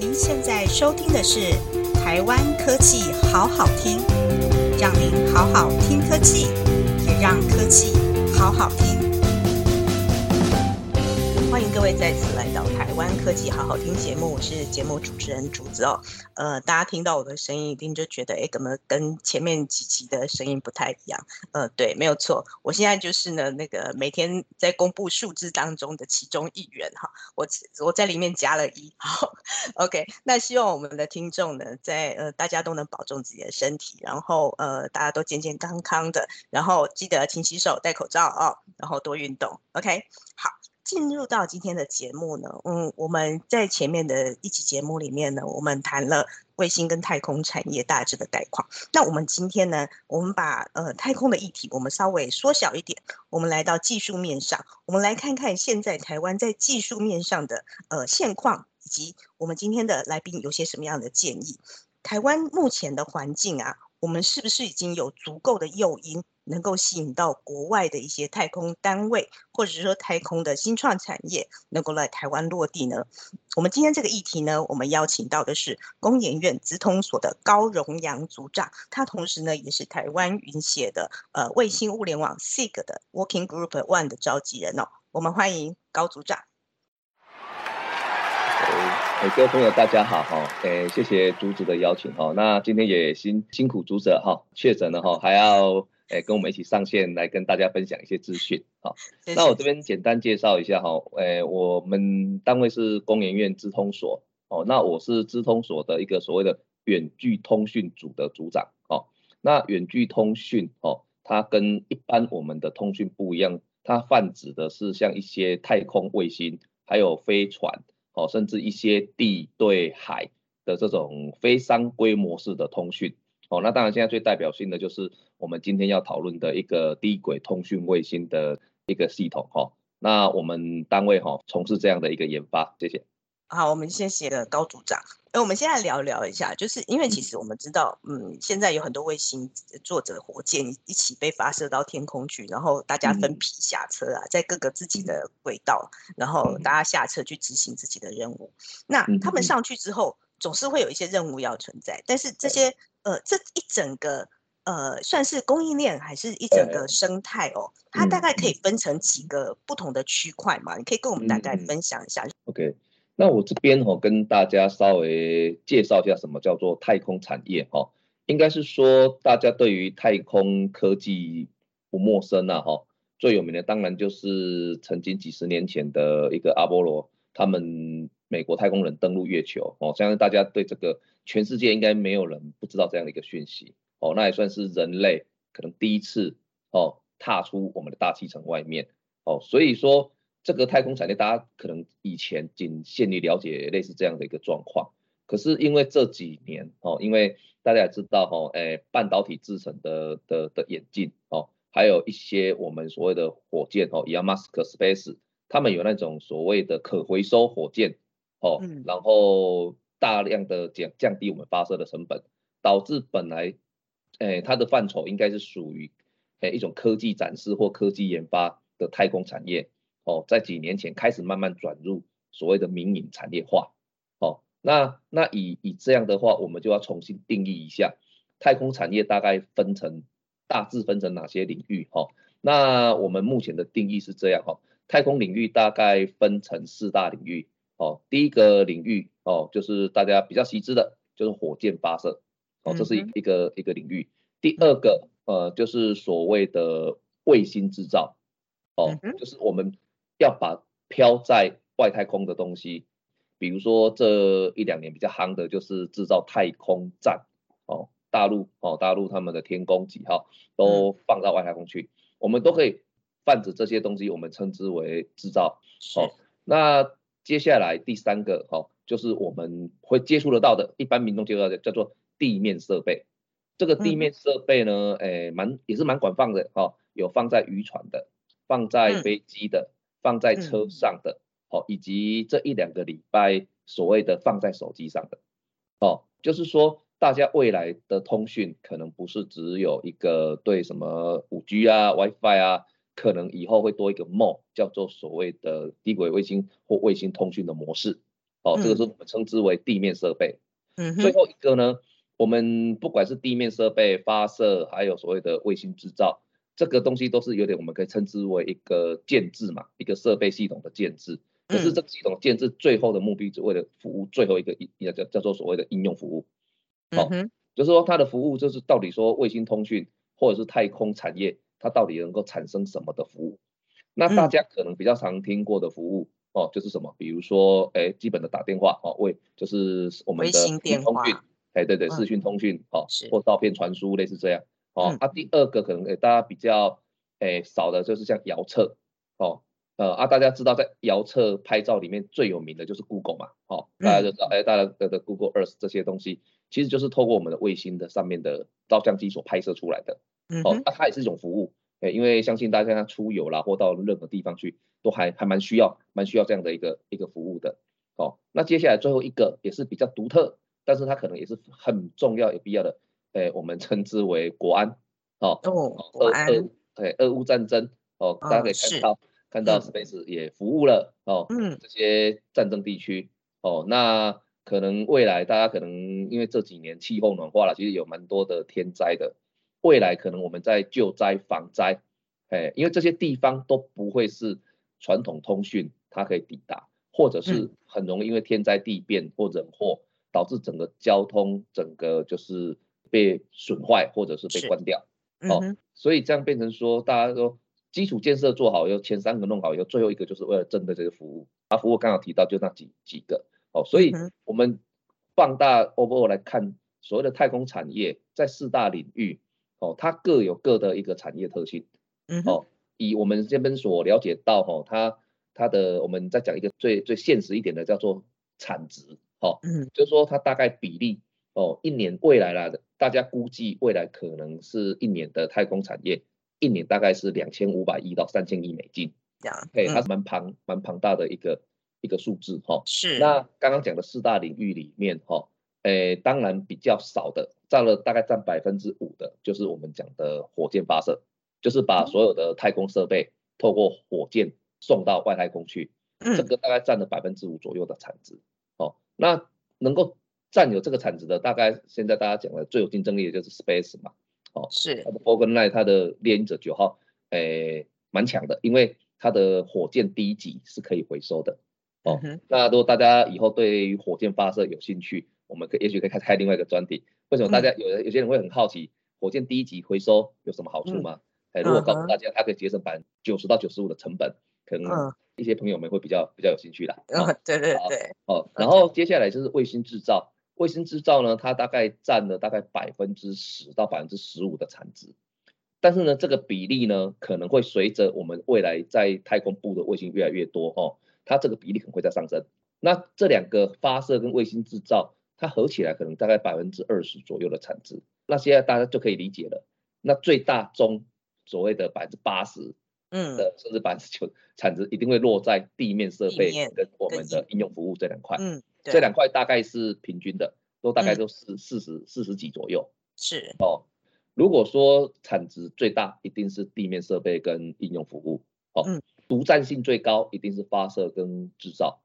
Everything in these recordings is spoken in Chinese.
您现在收听的是台湾科技好好听，让您好好听科技，也让科技好好听。欢迎各位再次来到湾科技好好听节目，我是节目主持人竹子哦。呃，大家听到我的声音，一定就觉得，哎，怎么跟前面几集的声音不太一样？呃，对，没有错，我现在就是呢，那个每天在公布数字当中的其中一员哈。我我在里面加了一，好，OK。那希望我们的听众呢，在呃大家都能保重自己的身体，然后呃大家都健健康康的，然后记得勤洗手、戴口罩哦，然后多运动，OK。好。进入到今天的节目呢，嗯，我们在前面的一期节目里面呢，我们谈了卫星跟太空产业大致的概况。那我们今天呢，我们把呃太空的议题，我们稍微缩小一点，我们来到技术面上，我们来看看现在台湾在技术面上的呃现况，以及我们今天的来宾有些什么样的建议。台湾目前的环境啊，我们是不是已经有足够的诱因？能够吸引到国外的一些太空单位，或者是说太空的新创产业，能够来台湾落地呢？我们今天这个议题呢，我们邀请到的是工研院资通所的高荣阳组长，他同时呢也是台湾云协的呃卫星物联网 SIG 的 Working Group One 的召集人哦。我们欢迎高组长。哎，各位朋友，大家好哈！哎，谢谢组子的邀请哈。那今天也辛辛苦组者哈，确诊了哈，还要。哎，跟我们一起上线来跟大家分享一些资讯，好。那我这边简单介绍一下哈，哎，我们单位是工研院资通所，哦，那我是资通所的一个所谓的远距通讯组的组长，哦。那远距通讯，哦，它跟一般我们的通讯不一样，它泛指的是像一些太空卫星，还有飞船，哦，甚至一些地对海的这种非商规模式的通讯。哦，那当然，现在最代表性的就是我们今天要讨论的一个低轨通讯卫星的一个系统哈。那我们单位哈从事这样的一个研发，谢谢。好，我们先写了高组长。哎，我们现在聊聊一下，就是因为其实我们知道，嗯，现在有很多卫星坐着火箭一起被发射到天空去，然后大家分批下车啊，在各个自己的轨道，然后大家下车去执行自己的任务。那他们上去之后，总是会有一些任务要存在，但是这些。呃，这一整个呃，算是供应链还是一整个生态哦？它大概可以分成几个不同的区块嘛？你可以跟我们大概分享一下。OK，那我这边哦跟大家稍微介绍一下什么叫做太空产业哈。应该是说大家对于太空科技不陌生啊哈。最有名的当然就是曾经几十年前的一个阿波罗，他们美国太空人登陆月球哦，相信大家对这个。全世界应该没有人不知道这样的一个讯息哦，那也算是人类可能第一次哦踏出我们的大气层外面哦，所以说这个太空产业大家可能以前仅限于了解类似这样的一个状况，可是因为这几年哦，因为大家也知道哈，哎半导体制成的的的演进哦，还有一些我们所谓的火箭哦，像 Musk Space，他们有那种所谓的可回收火箭哦，然后。大量的降降低我们发射的成本，导致本来，诶它的范畴应该是属于诶一种科技展示或科技研发的太空产业，哦，在几年前开始慢慢转入所谓的民营产业化，哦，那那以以这样的话，我们就要重新定义一下太空产业大概分成大致分成哪些领域，哈，那我们目前的定义是这样，哈，太空领域大概分成四大领域。哦，第一个领域哦，就是大家比较熟知的，就是火箭发射，哦，这是一一个一个领域。第二个呃，就是所谓的卫星制造，哦，就是我们要把飘在外太空的东西，比如说这一两年比较夯的就是制造太空站，哦，大陆哦，大陆他们的天宫几号都放到外太空去，我们都可以泛指这些东西，我们称之为制造。哦，那。接下来第三个哦，就是我们会接触得到的，一般民众接触到的叫做地面设备。这个地面设备呢，诶，蛮也是蛮广泛的哦，有放在渔船的，放在飞机的，放在车上的，哦，以及这一两个礼拜所谓的放在手机上的，哦，就是说大家未来的通讯可能不是只有一个对什么五 G 啊、WiFi 啊。可能以后会多一个 more，叫做所谓的低轨卫星或卫星通讯的模式，哦，这个是我们称之为地面设备。嗯最后一个呢，我们不管是地面设备、发射，还有所谓的卫星制造，这个东西都是有点我们可以称之为一个建制嘛，一个设备系统的建制。可是这个系统建制最后的目的，是为了服务最后一个一叫叫做所谓的应用服务。好，就是说它的服务就是到底说卫星通讯或者是太空产业，它到底能够产生什么的服务？那大家可能比较常听过的服务哦，就是什么？比如说，哎，基本的打电话哦，为就是我们的通讯，哎，对对，视讯通讯哦，或照片传输类似这样哦。啊，第二个可能诶大家比较诶少的就是像遥测哦。呃啊，大家知道在遥测拍照里面最有名的就是 Google 嘛，哦，大家就知道，哎，大家的的 Google Earth 这些东西，其实就是透过我们的卫星的上面的照相机所拍摄出来的，哦，那它也是一种服务，哎，因为相信大家出游啦或到任何地方去，都还还蛮需要，蛮需要这样的一个一个服务的，哦，那接下来最后一个也是比较独特，但是它可能也是很重要有必要的，哎，我们称之为国安，哦，国安，对，俄乌战争，哦，大家可以看到。看到 Space 也服务了哦，嗯，这些战争地区哦，那可能未来大家可能因为这几年气候暖化了，其实有蛮多的天灾的，未来可能我们在救灾防灾，哎，因为这些地方都不会是传统通讯它可以抵达，或者是很容易因为天灾地变或人祸导致整个交通整个就是被损坏或者是被关掉，哦，所以这样变成说大家说。基础建设做好以后，前三个弄好以后，最后一个就是为了针对这个服务。啊，服务刚好提到就那几几个哦，所以我们放大 overall 来看，所谓的太空产业在四大领域哦，它各有各的一个产业特性。嗯，哦，以我们这边所了解到哈，它它的我们再讲一个最最现实一点的叫做产值，哦，嗯，就是说它大概比例哦，一年未来啦，大家估计未来可能是一年的太空产业。一年大概是两千五百亿到三千亿美金，这样，哎，它是蛮庞蛮庞大的一个一个数字哈。是。那刚刚讲的四大领域里面哈，诶，当然比较少的，占了大概占百分之五的，就是我们讲的火箭发射，就是把所有的太空设备透过火箭送到外太空去，这个大概占了百分之五左右的产值。哦，那能够占有这个产值的，大概现在大家讲的最有竞争力的就是 Space 嘛。哦，是它的 f o r g e n Nine，它的猎鹰者九号，诶，蛮强的，因为它的火箭第一级是可以回收的。哦，那如果大家以后对于火箭发射有兴趣，我们可也许可以开开另外一个专题。为什么大家有有些人会很好奇，火箭第一级回收有什么好处吗？哎，如果告诉大家它可以节省百分之九十到九十五的成本，可能一些朋友们会比较比较有兴趣的。哦，对对对。哦，然后接下来就是卫星制造。卫星制造呢，它大概占了大概百分之十到百分之十五的产值，但是呢，这个比例呢可能会随着我们未来在太空部的卫星越来越多哦，它这个比例可能会在上升。那这两个发射跟卫星制造，它合起来可能大概百分之二十左右的产值。那现在大家就可以理解了，那最大中所谓的百分之八十，嗯，的甚至百分之九产值一定会落在地面设备跟我们的应用服务这两块，嗯。这两块大概是平均的，都大概都是四十四十几左右。是哦，如果说产值最大，一定是地面设备跟应用服务。哦，独占性最高，一定是发射跟制造。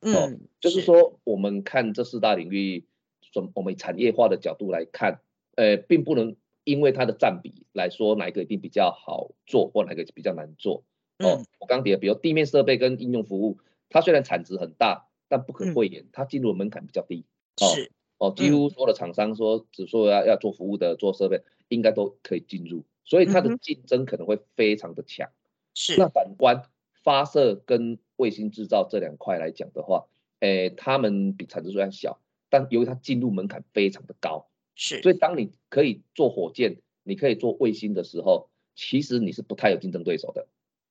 嗯，就是说我们看这四大领域，从我们产业化的角度来看，呃，并不能因为它的占比来说哪一个一定比较好做，或哪个比较难做。哦，我刚提的，比如地面设备跟应用服务，它虽然产值很大。但不可讳言，它进入门槛比较低。是哦，几乎所有的厂商说，只说要要做服务的、做设备，应该都可以进入，所以它的竞争可能会非常的强。是那反观发射跟卫星制造这两块来讲的话，诶，他们比产值虽然小，但由于它进入门槛非常的高，是，所以当你可以做火箭，你可以做卫星的时候，其实你是不太有竞争对手的。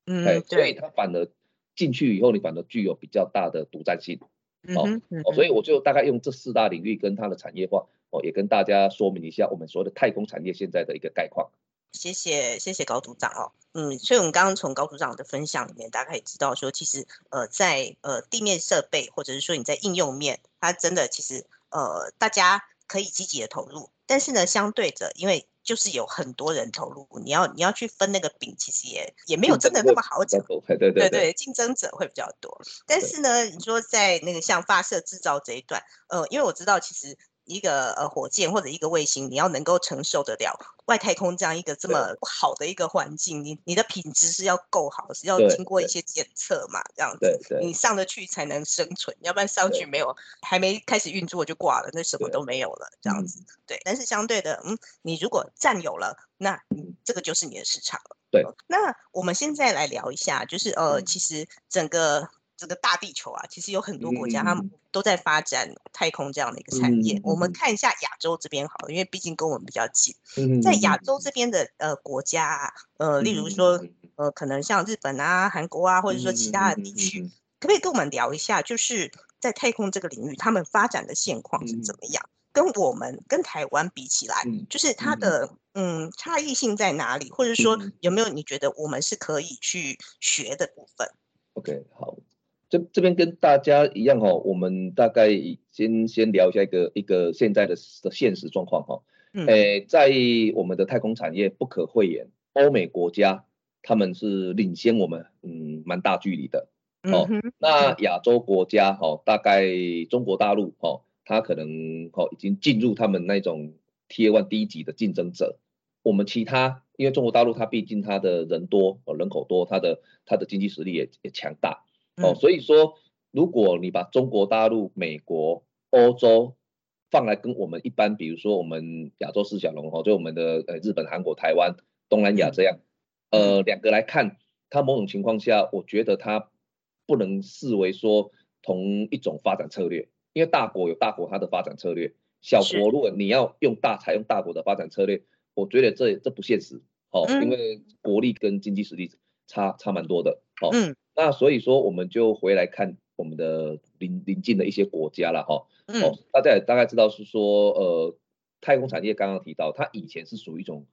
嗯，对，所以它反而。进去以后，你反而具有比较大的独占性，哦，所以我就大概用这四大领域跟它的产业化，哦，也跟大家说明一下我们所谓的太空产业现在的一个概况。谢谢，谢谢高组长哦，嗯，所以我们刚刚从高组长的分享里面，大家可以知道说，其实呃，在呃地面设备或者是说你在应用面，它真的其实呃大家可以积极的投入，但是呢，相对着因为就是有很多人投入，你要你要去分那个饼，其实也也没有真的那么好讲。对对 对对，竞争者会比较多。但是呢，你说在那个像发射制造这一段，呃，因为我知道其实。一个呃火箭或者一个卫星，你要能够承受得了外太空这样一个这么好的一个环境，你你的品质是要够好，是要经过一些检测嘛，这样子，你上得去才能生存，要不然上去没有，还没开始运作就挂了，那什么都没有了，这样子。对，但是相对的，嗯，你如果占有了，那这个就是你的市场了。对，那我们现在来聊一下，就是呃，其实整个。这个大地球啊，其实有很多国家，他们都在发展太空这样的一个产业。我们看一下亚洲这边好了，因为毕竟跟我们比较近。在亚洲这边的呃国家，呃，例如说呃，可能像日本啊、韩国啊，或者说其他的地区，可不可以跟我们聊一下，就是在太空这个领域，他们发展的现况是怎么样？跟我们跟台湾比起来，就是它的嗯差异性在哪里？或者说有没有你觉得我们是可以去学的部分？OK，好。这这边跟大家一样哦，我们大概先先聊一下一个一个现在的的现实状况哈。诶，在我们的太空产业不可讳言，欧美国家他们是领先我们，嗯，蛮大距离的。哦，那亚洲国家哦，大概中国大陆哦，它可能哦已经进入他们那种 T one 低级的竞争者。我们其他，因为中国大陆它毕竟它的人多，哦人口多，它的它的经济实力也也强大。哦，所以说，如果你把中国大陆、美国、欧洲放来跟我们一般，比如说我们亚洲四小龙哦，就我们的呃日本、韩国、台湾、东南亚这样，呃两个来看，它某种情况下，我觉得它不能视为说同一种发展策略，因为大国有大国它的发展策略，小国如果你要用大采用大国的发展策略，我觉得这这不现实。哦，因为国力跟经济实力差差蛮多的。哦。那所以说，我们就回来看我们的邻邻近的一些国家了哈。哦，大家也大概知道是说，呃，太空产业刚刚提到，它以前是属于一种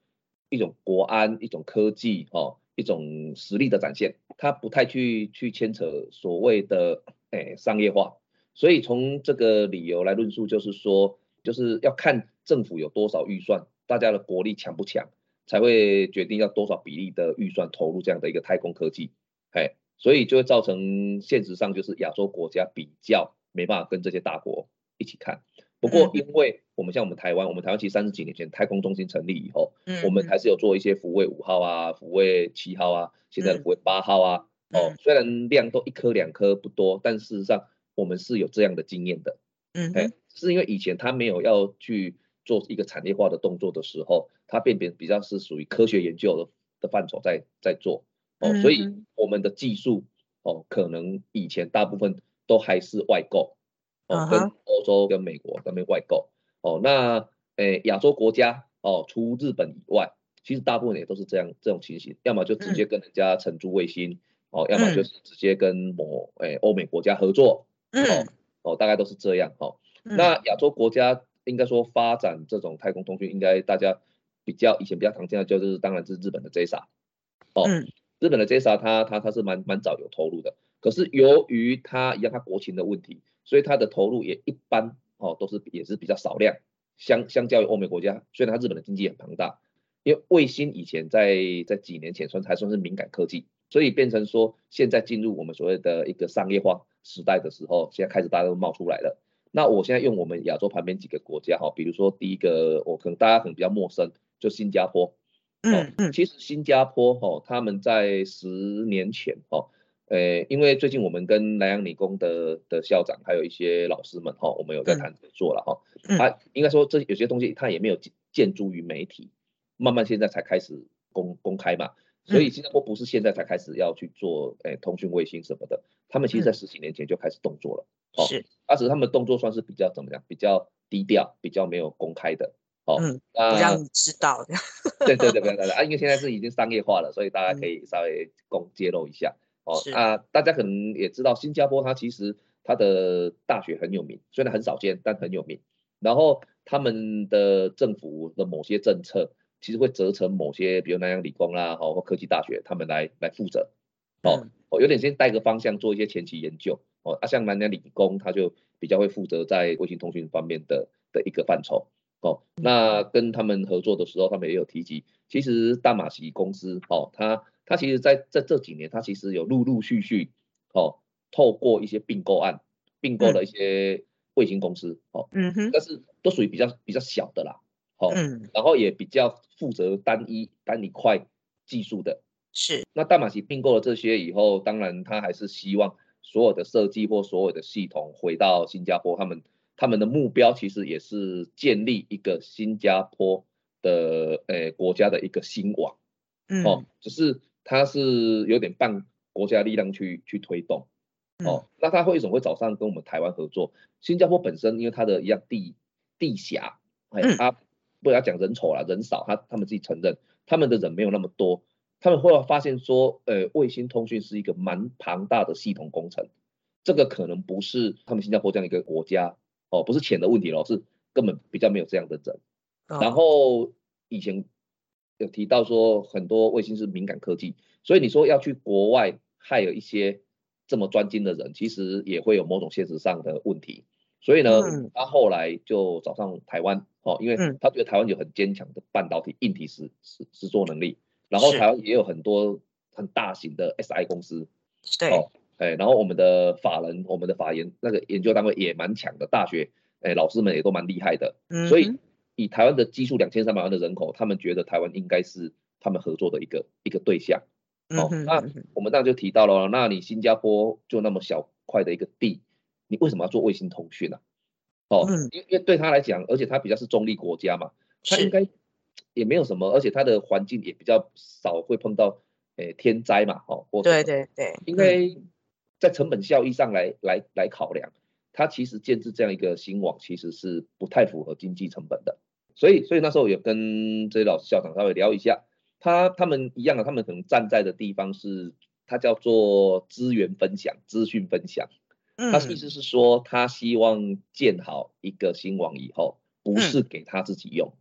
一种国安、一种科技哦，一种实力的展现，它不太去去牵扯所谓的诶商业化。所以从这个理由来论述，就是说，就是要看政府有多少预算，大家的国力强不强，才会决定要多少比例的预算投入这样的一个太空科技，哎。所以就会造成现实上就是亚洲国家比较没办法跟这些大国一起看。不过因为我们像我们台湾，我们台湾其实三十几年前太空中心成立以后，我们还是有做一些福卫五号啊、福卫七号啊、现在的福卫八号啊。哦，虽然量都一颗两颗不多，但事实上我们是有这样的经验的。嗯，哎，是因为以前他没有要去做一个产业化的动作的时候，他变变比较是属于科学研究的的范畴在在做。哦，所以我们的技术哦，可能以前大部分都还是外购，哦，跟欧洲跟美国那边外购，哦，那诶亚洲国家哦，除日本以外，其实大部分也都是这样这种情形，要么就直接跟人家承租卫星，哦，要么就是直接跟某诶欧美国家合作，哦，哦，大概都是这样，哦，那亚洲国家应该说发展这种太空通讯，应该大家比较以前比较常见的就是当然是日本的 JAXA，哦。日本的 JAXA 它它它是蛮蛮早有投入的，可是由于它一样它国情的问题，所以它的投入也一般哦，都是也是比较少量。相相较于欧美国家，虽然它日本的经济很庞大，因为卫星以前在在几年前算还算是敏感科技，所以变成说现在进入我们所谓的一个商业化时代的时候，现在开始大家都冒出来了。那我现在用我们亚洲旁边几个国家哈，比如说第一个我可能大家可能比较陌生，就新加坡。嗯嗯，其实新加坡哈，他们在十年前哈，呃，因为最近我们跟南洋理工的的校长还有一些老师们哈，我们有在谈合作了哈。他应该说这有些东西他也没有建诸于媒体，慢慢现在才开始公公开嘛。所以新加坡不是现在才开始要去做诶通讯卫星什么的，他们其实在十几年前就开始动作了。是，而且他们的动作算是比较怎么样？比较低调，比较没有公开的。哦，嗯，不让你知道的。对对对，不要不要啊！因为现在是已经商业化了，所以大家可以稍微公揭露一下。哦，啊，大家可能也知道，新加坡它其实它的大学很有名，虽然很少见，但很有名。然后他们的政府的某些政策，其实会责成某些，比如南洋理工啦，哦，或科技大学，他们来来负责。哦，哦，有点先带个方向，做一些前期研究。哦，啊，像南洋理工，他就比较会负责在卫星通讯方面的的一个范畴。哦，那跟他们合作的时候，他们也有提及，其实大马西公司哦，它它其实在在这几年，它其实有陆陆续续哦，透过一些并购案，并购了一些卫星公司哦，嗯哼，但是都属于比较比较小的啦，哦，嗯，然后也比较负责单一单一块技术的。是，那大马西并购了这些以后，当然他还是希望所有的设计或所有的系统回到新加坡，他们他们的目标其实也是建立一个新加坡的呃国家的一个新网嗯，哦，只是他是有点半国家力量去去推动哦。那他为什么会找上跟我们台湾合作？新加坡本身因为它的一样地地狭，哎，嗯他不要讲人丑啦，人少，他他们自己承认他们的人没有那么多。他们会发现说，呃，卫星通讯是一个蛮庞大的系统工程，这个可能不是他们新加坡这样一个国家哦，不是钱的问题咯，是根本比较没有这样的人。哦。然后以前有提到说，很多卫星是敏感科技，所以你说要去国外害有一些这么专精的人，其实也会有某种现实上的问题。所以呢，嗯。他后来就找上台湾哦，因为嗯。他觉得台湾有很坚强的半导体硬体实实实作能力，然后台湾也有很多很大型的 SI 公司，对，哦，哎，然后我们的法人，我们的法研那个研究单位也蛮强的，大学，哎，老师们也都蛮厉害的，嗯所以以台湾的基数两千三百万的人口，他们觉得台湾应该是他们合作的一个一个对象。哦那我们当然就提到了，那你新加坡就那么小块的一个地，你为什么要做卫星通讯呢、哦，嗯因为因为对他来讲，而且他比较是中立国家嘛，他应是，该也没有什么，而且他的环境也比较少会碰到诶、天灾嘛，哦，或对对对，嗯应该在成本效益上来来来考量，它其实建制这样一个新网其实是不太符合经济成本的，所以所以那时候也跟这些老师校长稍微聊一下，他他们一样的，他们可能站在的地方是它叫做资源分享、资讯分享，嗯，他意思是说他希望建好一个新网以后，不是给他自己用，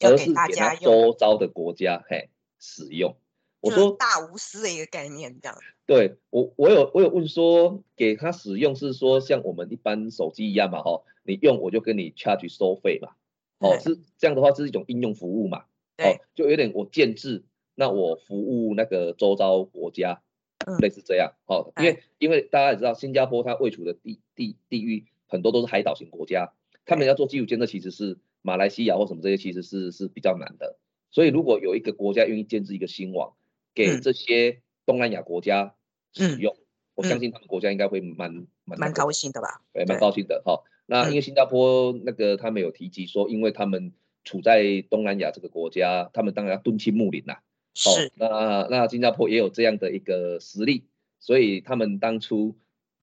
而要给大是给他家用。周遭的国家嘿使用。我说大无私的一个概念，这样，对我，我有我有问说，给他使用是说像我们一般手机一样嘛，哈，你用我就跟你 charge 收费嘛，哦，是这样的话，这是一种应用服务嘛，哦，就有点我建制，那我服务那个周遭国家，嗯。类似这样，哦，因为因为大家也知道，新加坡它位处的地地地域很多都是海岛型国家，他们要做基础建设其实是马来西亚或什么这些其实是是比较难的，所以如果有一个国家愿意建制一个新网，给嗯。这些东南亚国家使嗯用，我嗯相信他们国家应该会蛮蛮蛮高兴的吧？对，蛮高兴的哈。那因为新加坡那个他们有提及说，因为他们处在东南亚这个国家，他们当然要敦亲睦邻呐。哦是，，那那新加坡也有这样的一个实力，所以他们当初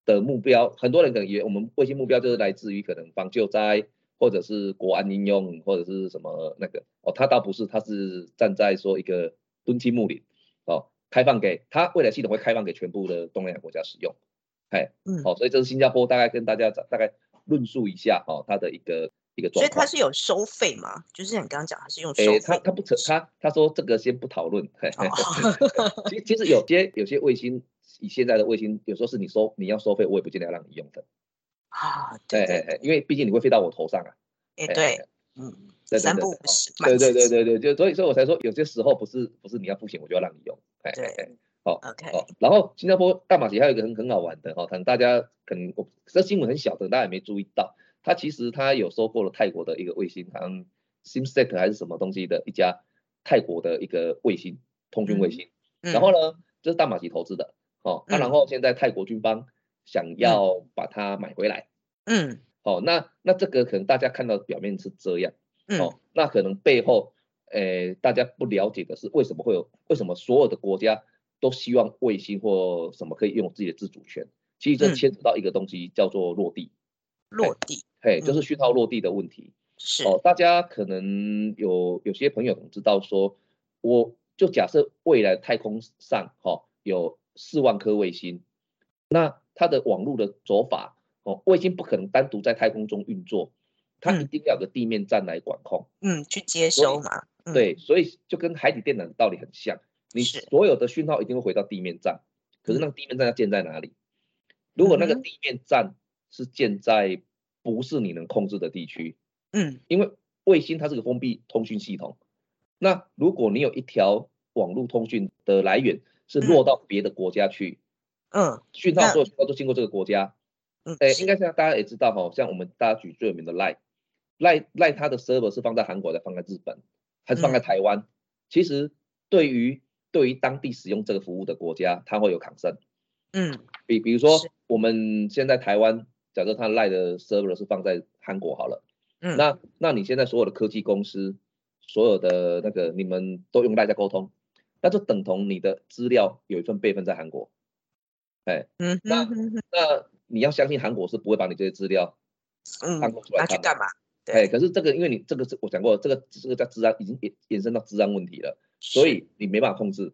的目标，很多人可能也我们卫星目标就是来自于可能防救灾，或者是国安应用，或者是什么那个哦，他倒不是，他是站在说一个敦亲睦邻哦，开放给它未来系统会开放给全部的东南亚国家使用，哎，嗯，好、所以这是新加坡大概跟大家大概论述一下哈、哦，它的一个一个所以它。是有收费嘛？就是你刚刚讲，它是用收诶，费他他不扯他他说这个先不讨论。嘿嘿哦其其实有些有些卫星，以现在的卫星，有时候是你收你要收费，我也不见得要让你用的。啊，对对对，哎哎，因为毕竟你会飞到我头上啊。哎哎对，嗯，对对三对对哦不五时，对对对对，对对，就所以所以我才说有些时候不是不是你要付钱我就要让你用。哎哎哎，对好。，OK，哦，然后新加坡大马旗还有一个很很好玩的哈、哦，可能大家可能我这新闻很小，可能大家也没注意到，它其实它有收购了泰国的一个卫星，好像 Simsat 还是什么东西的一家泰国的一个卫星通讯卫星，嗯然后呢，这是大马旗投资的哦，那，嗯然后现在泰国军方想要把它买回来，嗯哦，那那这个可能大家看到表面是这样。嗯哦，那可能背后，呃，大家不了解的是为什么会有，为什么所有的国家都希望卫星或什么可以拥有自己的自主权？其实这嗯牵扯到一个东西叫做落地，落地嘿，就嗯是讯号落地的问题。是哦，大家可能有有些朋友可能知道说，我就假设未来太空上哈、哦、有四万颗卫星，那它的网络的走法哦，卫星不可能单独在太空中运作，它一嗯。定要有个地面站来管控。嗯去接收嘛，嗯。对，所以就跟海底电缆的道理很像，你所有的讯号一定会回到地面站，可是那个地面站要建在哪里？如果那个地面站是建在不是你能控制的地区，嗯。因为卫星它是个封闭通讯系统，那如果你有一条网络通讯的来源是落到别的国家去，嗯讯号所有讯号都经过这个国家，嗯，哎，应该像大家也知道哈，像我们大家举最有名的 Line，Line 它的 server 是放在韩国的，放在日本，还是放在台湾？其实对于对于当地使用这个服务的国家，它会有抗争。嗯，比比如说我们现在台湾，假设它 Line 的 server 是放在韩国好了，嗯那那你现在所有的科技公司，所有的那个你们都用 Line 在沟通，那就等同你的资料有一份备份在韩国，哎，嗯那那你要相信韩国是不会把你这些资料嗯放出来看的拿去干嘛？对哎，可是这个因为你这个是我讲过，这个这个叫治安已经延延伸到治安问题了，所以你没办法控制。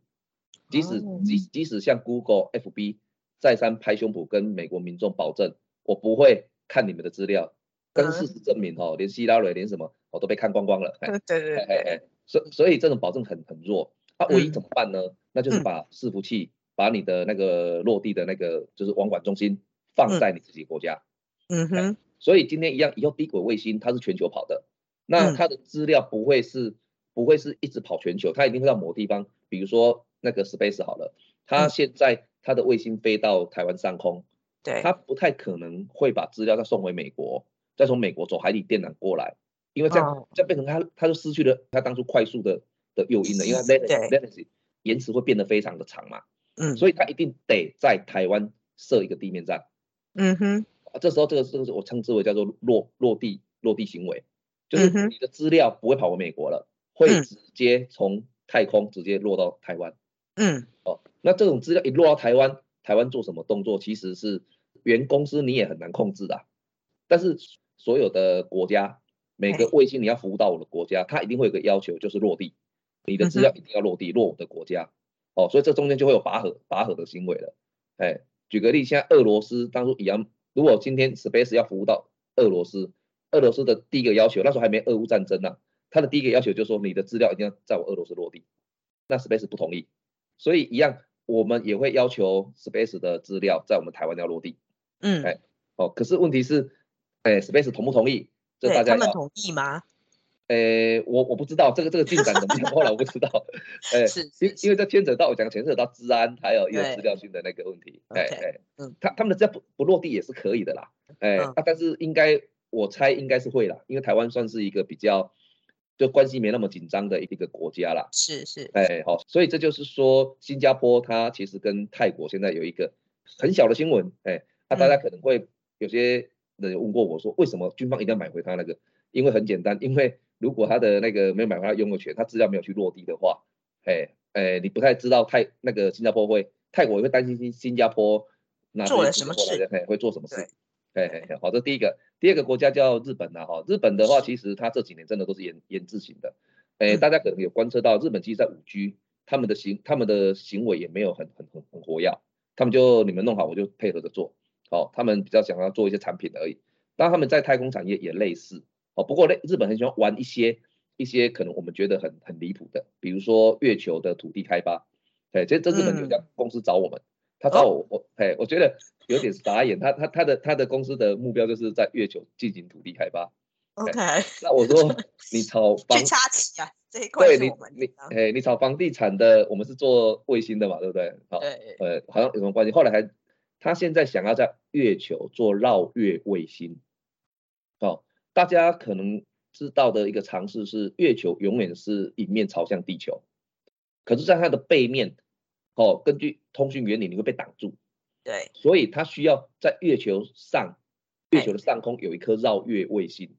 即使哦即即使像 Google、FB 再三拍胸脯跟美国民众保证，我不会看你们的资料，但是事实证明哦，连希拉蕊连什么我都被看光光了。哎对对对，哎哎哎，所所以这种保证很很弱。那唯一嗯怎么办呢？那就是嗯把伺服器，把你的那个落地的那个就是网管中心放嗯在你自己国家。嗯哼，所以今天一样，以后低轨卫星它是全球跑的，那嗯。它的资料不会是不会是一直跑全球，它一定会到某地方，比如说那个 Space 好了，它嗯。现在它的卫星飞到台湾上空，对，它不太可能会把资料再送回美国，再从美国走海底电缆过来，因为这样、哦。这样变成它它就失去了它当初快速的的诱因了，因为 latency 延迟会变得非常的长嘛，嗯。所以它一定得在台湾设一个地面站。嗯哼，啊这时候这个这个是我称之为叫做落落地落地行为，就是你的资料不会跑回美国了，会嗯直接从太空直接落到台湾。嗯哦，那这种资料一落到台湾，台湾做什么动作，其实是原公司你也很难控制的啊。但是所有的国家，每个哎卫星你要服务到我的国家，它一定会有个要求，就是落地，你的资嗯料一定要落地，落我的国家。哦，所以这中间就会有拔河拔河的行为了。哎，举个例，现在俄罗斯当初一样，如果今天 Space 要服务到俄罗斯，俄罗斯的第一个要求，那时候还没俄乌战争呢、他的第一个要求就是说你的资料一定要在我俄罗斯落地，那 Space 不同意，所以一样，我们也会要求 Space 的资料在我们台湾要落地。嗯，哎哦，可是问题是，哎，Space 同不同意？这大家要，他们同意吗？哎，我我不知道这个这个进展怎么样，后来我不知道，哎，是是因因为这牵扯到我讲牵扯到治安还有一个资料性的那个问题，哎哎，嗯。他他们的资料不不落地也是可以的啦，哎，嗯。啊，但是应该我猜应该是会啦，因为台湾算是一个比较就关系没那么紧张的一个国家啦，是是，哎，好，所以这就是说，新加坡它其实跟泰国现在有一个很小的新闻，哎，那、大家可能会有些人问过我说，为什么军方一定要买回他那个？因为很简单，因为如果他的那个没有买回来拥有权，他资料没有去落地的话，哎哎，你不太知道泰那个新加坡会，泰国也会担心新新加坡那做了什么事会做什么事。对？哎哎，好，这第一个，第二个国家叫日本呐，哈，日本的话，其实它这几年真的都是研研制型的，哎，嗯。大家可能有观测到，日本其实在五 G，他们的行他们的行为也没有很很很很活跃，他们就你们弄好，我就配合着做，哦，他们比较想要做一些产品而已，当然他们在太空产业也类似，哦，不过呢日本很喜欢玩一些一些可能我们觉得很很离谱的，比如说月球的土地开发，对，这这日本有一家公司找我们，他找我我哎，我觉得有点傻眼，他他他的他的公司的目标就是在月球进行土地开发，OK，那我说你炒房 去插旗啊，这一块对你你哎，你炒房地产的，我们是做卫星的嘛，对不对？好，对，呃，好像有什么关系？后来还他现在想要在月球做绕月卫星，哦，大家可能知道的一个常识是，月球永远是迎面朝向地球，可是，在它的背面，哦，根据通讯原理，你会被挡住，对，所以它需要在月球上，月哎球的上空有一颗绕月卫星。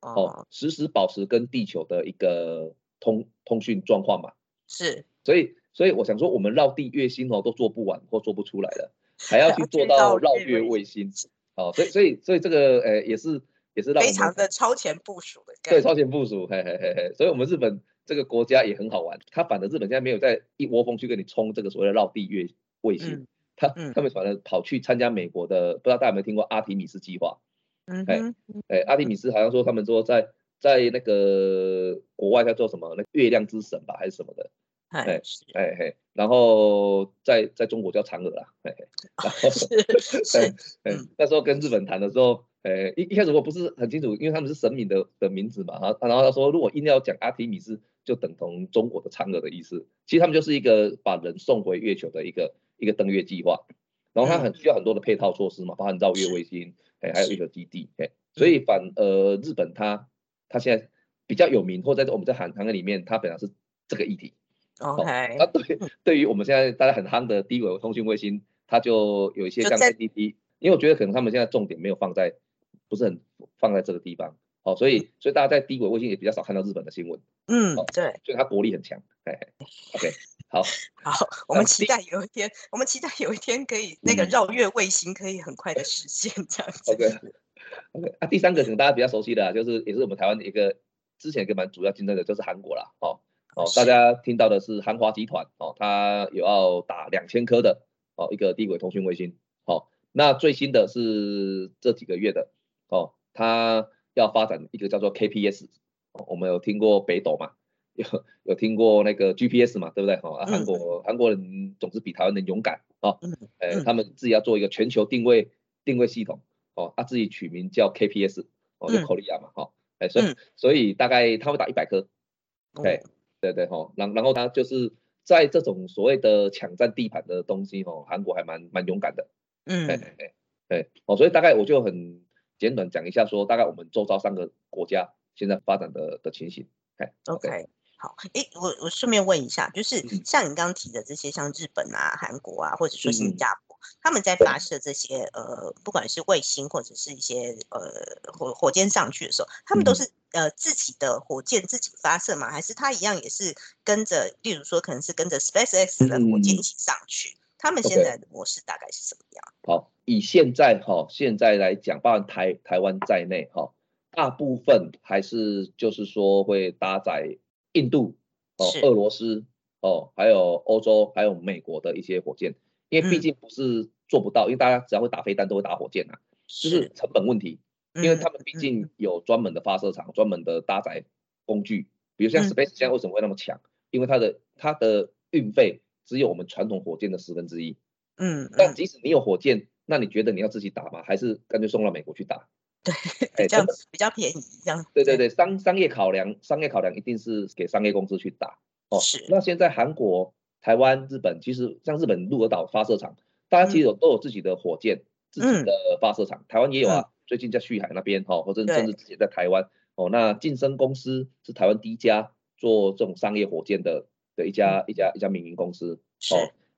哦哦，，实时保持跟地球的一个通通讯状况嘛。是，所以，所以我想说，我们绕地月星哦都做不完或做不出来了，还要去做到绕绕月卫星。哦，所以，所以，所以这个呃也是也是让非常的超前部署的概对，超前部署，嘿嘿嘿嘿。所以我们日本这个国家也很好玩，它反正日本现在没有在一窝蜂去跟你冲这个所谓的绕地月卫星，嗯他嗯他们反而跑去参加美国的，不知道大家有没有听过阿提米斯计划？哎嗯哼，哎，阿提米斯好像说他们说在在那个国外叫做什么那月亮之神吧，还是什么的，哎，是哎嘿，然后在在中国叫嫦娥啦，嘿嘿，然后是是，哎嗯那时候跟日本谈的时候，呃，一一开始我不是很清楚，因为他们是神明的的名字嘛，然后然后他说，如果硬要讲阿提米斯，就等同中国的嫦娥的意思。其实他们就是一个把人送回月球的一个一个登月计划，然后它很需要很多的配套措施嘛，包含绕月卫星，哎，还有月球基地，哎，所以反呃日本它它现在比较有名，或在我们在韩韩国里面，它本来是这个议题。OK，那对对于我们现在大家很夯的低轨通讯卫星，它就有一些像 ADP，因为我觉得可能他们现在重点没有放在，不是很放在这个地方，哦，所以所以大家在低轨卫星也比较少看到日本的新闻。嗯，对，所以它国力很强。哎，OK，好，好，我们期待有一天，我们期待有一天可以那个绕月卫星可以很快的实现这样子。OK，OK，啊，第三个可能大家比较熟悉的，啊就是也是我们台湾的一个之前一个蛮主要竞争的，就是韩国啦，哦。哦，大家听到的是韩华集团哦，它有要打两千颗的哦一个低轨通讯卫星。好，那最新的是这几个月的哦，它要发展一个叫做 KPS。我们有听过北斗嘛？有有听过那个 GPS 嘛？对不对？哦，韩国韩国人总是比台湾人勇敢哦。嗯。呃，他们自己要做一个全球定位定位系统哦，他自己取名叫 KPS 哦，就 Korea 嘛。哈。哎，所以所以大概他会打一百颗。对。对对吼，然然后他就是在这种所谓的抢占地盘的东西哦，韩国还蛮蛮勇敢的，嗯，对对对，哦，所以大概我就很简短讲一下，说大概我们周遭三个国家现在发展的的情形，哎，OK。好，哎，我我顺便问一下，就是像你刚刚提的这些，像日本啊、韩国啊，或者说新加坡，他们在发射这些呃，不管是卫星或者是一些呃火火箭上去的时候，他们都是呃自己的火箭自己发射吗？还是他一样也是跟着，例如说可能是跟着 SpaceX 的火箭一起上去？他们现在的模式大概是什么样？好，以现在哈现在来讲，包含台台湾在内哈，大部分还是就是说会搭载。印度哦，俄罗斯哦，还有欧洲，还有美国的一些火箭，因为毕竟不是做不到，因为大家只要会打飞弹，都会打火箭啊，就是成本问题。因为他们毕竟有专门的发射场，专门的搭载工具，比如像 Space 现在为什么会那么强？因为它的它的运费只有我们传统火箭的十分之一。嗯，但即使你有火箭，那你觉得你要自己打吗？还是干脆送到美国去打？对，比较比较便宜这样。对对对，商商业考量，商业考量一定是给商业公司去打哦。是。那现在韩国、台湾、日本，其实像日本鹿儿岛发射场，大家其实有都有自己的火箭、自己的发射场。台湾也有啊，最近在旭海那边哈，或者甚至直接在台湾哦。那晋升公司是台湾第一家做这种商业火箭的的一家一家一家民营公司。是。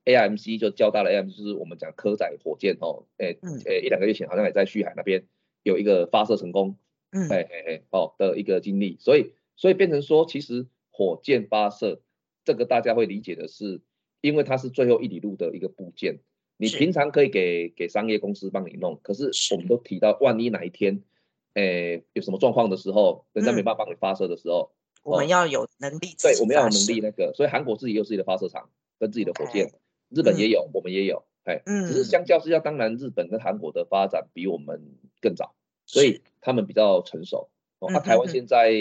AMC 就交大了 AM，就是我们讲科载火箭哦。诶诶，一两个月前好像也在旭海那边。有一个发射成功，嗯，哎哎哎，哦的一个经历，所以所以变成说，其实火箭发射这个大家会理解的是，因为它是最后一里路的一个部件，你平常可以给给商业公司帮你弄，可是我们都提到，万一哪一天，哎有什么状况的时候，人家没办法帮你发射的时候，我们要有能力，对，我们要有能力那个，所以韩国自己有自己的发射场跟自己的火箭，日本也有，我们也有，哎，只是相较之下，当然日本跟韩国的发展比我们更早。所以他们比较成熟哦。那台湾现在，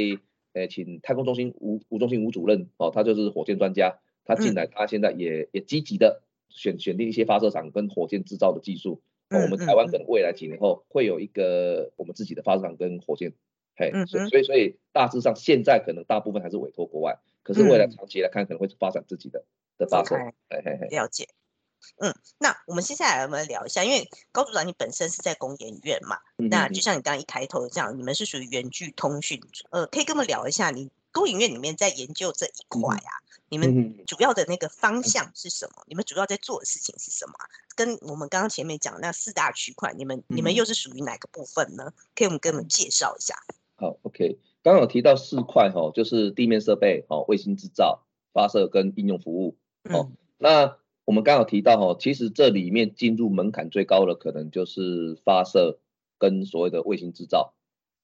呃，请太空中心吴吴中心吴主任哦，他就是火箭专家，他进来，他现在也也积极的选选定一些发射场跟火箭制造的技术。哦，我们台湾可能未来几年后会有一个我们自己的发射场跟火箭。嘿，所以所以大致上现在可能大部分还是委托国外，可是未来长期来看可能会发展自己的的发展。嘿嘿嘿，了解。嗯，那我们接下来我们聊一下，因为高组长你本身是在工研院嘛，那就像你刚刚一开头这样，你们是属于远距通讯，呃，可以跟我们聊一下，你工研院里面在研究这一块啊，你们主要的那个方向是什么？你们主要在做的事情是什么？跟我们刚刚前面讲那四大区块，你们你们又是属于哪个部分呢？可以我们跟我们介绍一下。好，OK，刚刚有提到四块哈，就是地面设备、哦，卫星制造、发射跟应用服务，哦，那。我们刚好提到哈，其实这里面进入门槛最高的可能就是发射跟所谓的卫星制造。